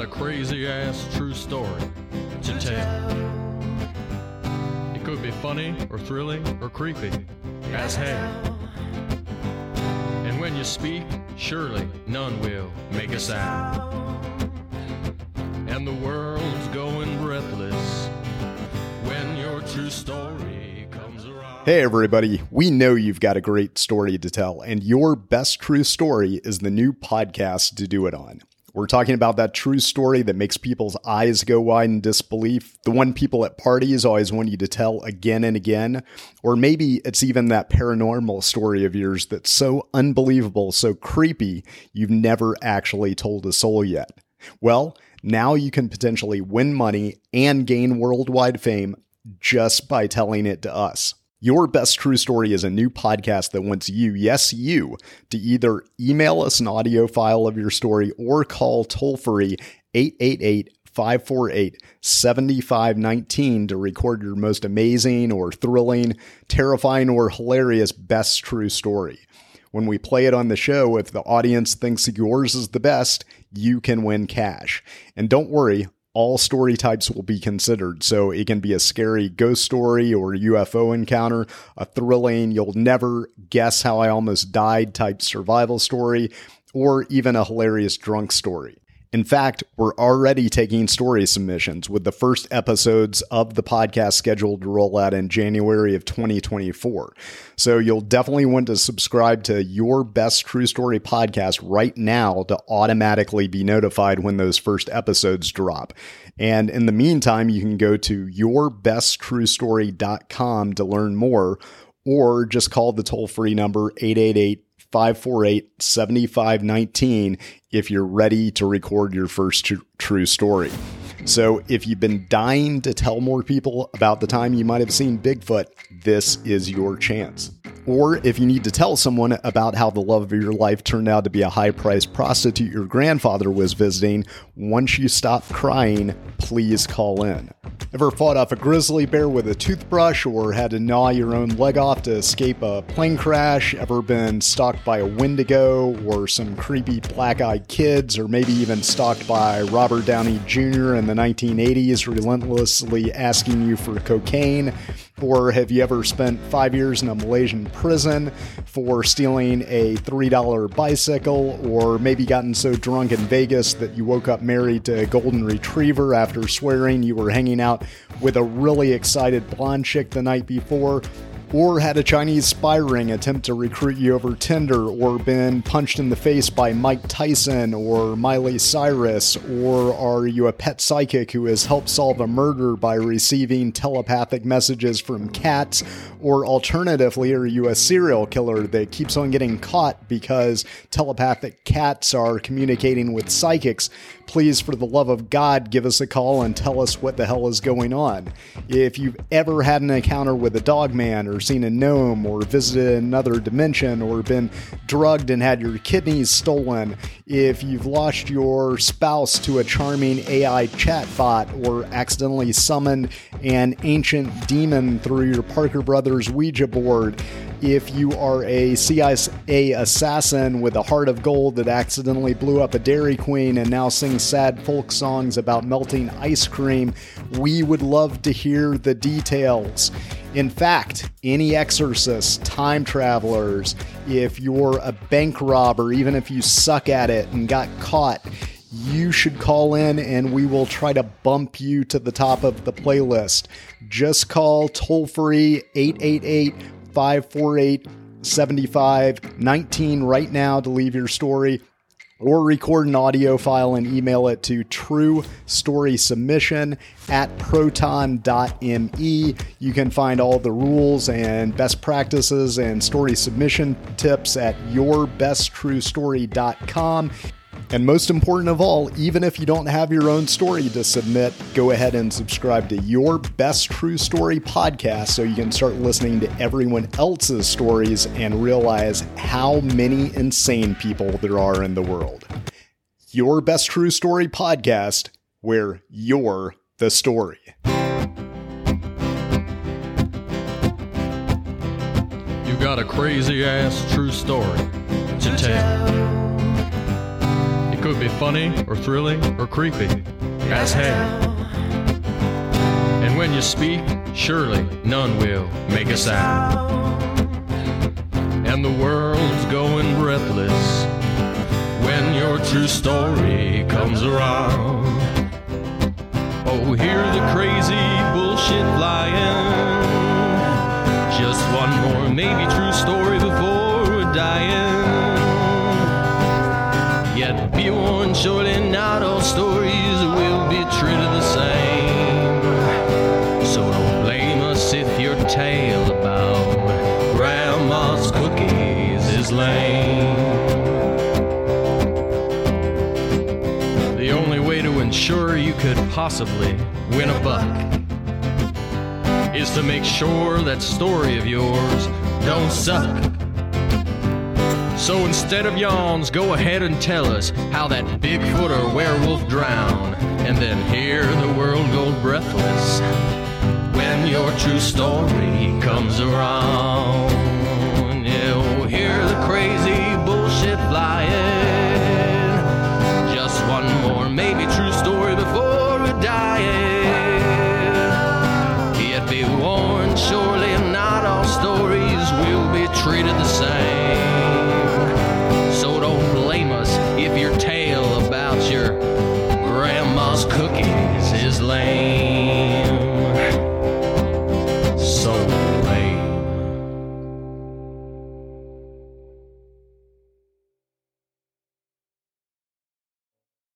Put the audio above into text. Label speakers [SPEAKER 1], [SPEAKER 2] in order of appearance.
[SPEAKER 1] got a crazy ass true story to tell. It could be funny or thrilling or creepy as hell. And when you speak, surely none will make a sound. And the world's going breathless when your true story comes around.
[SPEAKER 2] Hey, everybody. We know you've got a great story to tell, and your best true story is the new podcast to do it on. We're talking about that true story that makes people's eyes go wide in disbelief, the one people at parties always want you to tell again and again. Or maybe it's even that paranormal story of yours that's so unbelievable, so creepy, you've never actually told a soul yet. Well, now you can potentially win money and gain worldwide fame just by telling it to us. Your Best True Story is a new podcast that wants you, yes, you, to either email us an audio file of your story or call toll free 888 548 7519 to record your most amazing or thrilling, terrifying, or hilarious best true story. When we play it on the show, if the audience thinks yours is the best, you can win cash. And don't worry, all story types will be considered. So it can be a scary ghost story or UFO encounter, a thrilling, you'll never guess how I almost died type survival story, or even a hilarious drunk story. In fact, we're already taking story submissions with the first episodes of the podcast scheduled to roll out in January of 2024. So you'll definitely want to subscribe to your best true story podcast right now to automatically be notified when those first episodes drop. And in the meantime, you can go to yourbesttruestory.com to learn more or just call the toll free number 888 548 7519 if you're ready to record your first tr- true story. So, if you've been dying to tell more people about the time you might have seen Bigfoot, this is your chance. Or if you need to tell someone about how the love of your life turned out to be a high priced prostitute your grandfather was visiting, once you stop crying, please call in. Ever fought off a grizzly bear with a toothbrush or had to gnaw your own leg off to escape a plane crash? Ever been stalked by a wendigo or some creepy black eyed kids, or maybe even stalked by Robert Downey Jr. in the 1980s, relentlessly asking you for cocaine? Or have you ever spent five years in a Malaysian prison for stealing a $3 bicycle? Or maybe gotten so drunk in Vegas that you woke up married to a golden retriever after swearing you were hanging out with a really excited blonde chick the night before? Or had a Chinese spy ring attempt to recruit you over Tinder, or been punched in the face by Mike Tyson or Miley Cyrus, or are you a pet psychic who has helped solve a murder by receiving telepathic messages from cats, or alternatively, are you a serial killer that keeps on getting caught because telepathic cats are communicating with psychics? Please, for the love of God, give us a call and tell us what the hell is going on. If you've ever had an encounter with a dog man or seen a gnome or visited another dimension or been drugged and had your kidneys stolen, if you've lost your spouse to a charming AI chatbot or accidentally summoned an ancient demon through your Parker Brothers Ouija board, if you are a CIA assassin with a heart of gold that accidentally blew up a Dairy Queen and now sings sad folk songs about melting ice cream, we would love to hear the details. In fact, any exorcists, time travelers, if you're a bank robber, even if you suck at it and got caught, you should call in and we will try to bump you to the top of the playlist. Just call toll free 888 548 7519 right now to leave your story or record an audio file and email it to true story submission at proton.me. You can find all the rules and best practices and story submission tips at yourbesttruestory.com. And most important of all, even if you don't have your own story to submit, go ahead and subscribe to Your Best True Story podcast so you can start listening to everyone else's stories and realize how many insane people there are in the world. Your Best True Story podcast, where you're the story.
[SPEAKER 1] You've got a crazy ass true story to tell. Could be funny or thrilling or creepy as hell. And when you speak, surely none will make a sound. And the world's going breathless when your true story comes around. Oh, hear the crazy be warned, surely not all stories will be treated the same. So don't blame us if your tale about grandma's cookies is lame. The only way to ensure you could possibly win a buck is to make sure that story of yours don't suck. So instead of yawns, go ahead and tell us how that Bigfoot or werewolf drowned, and then hear the world go breathless when your true story comes around. You'll hear the crazy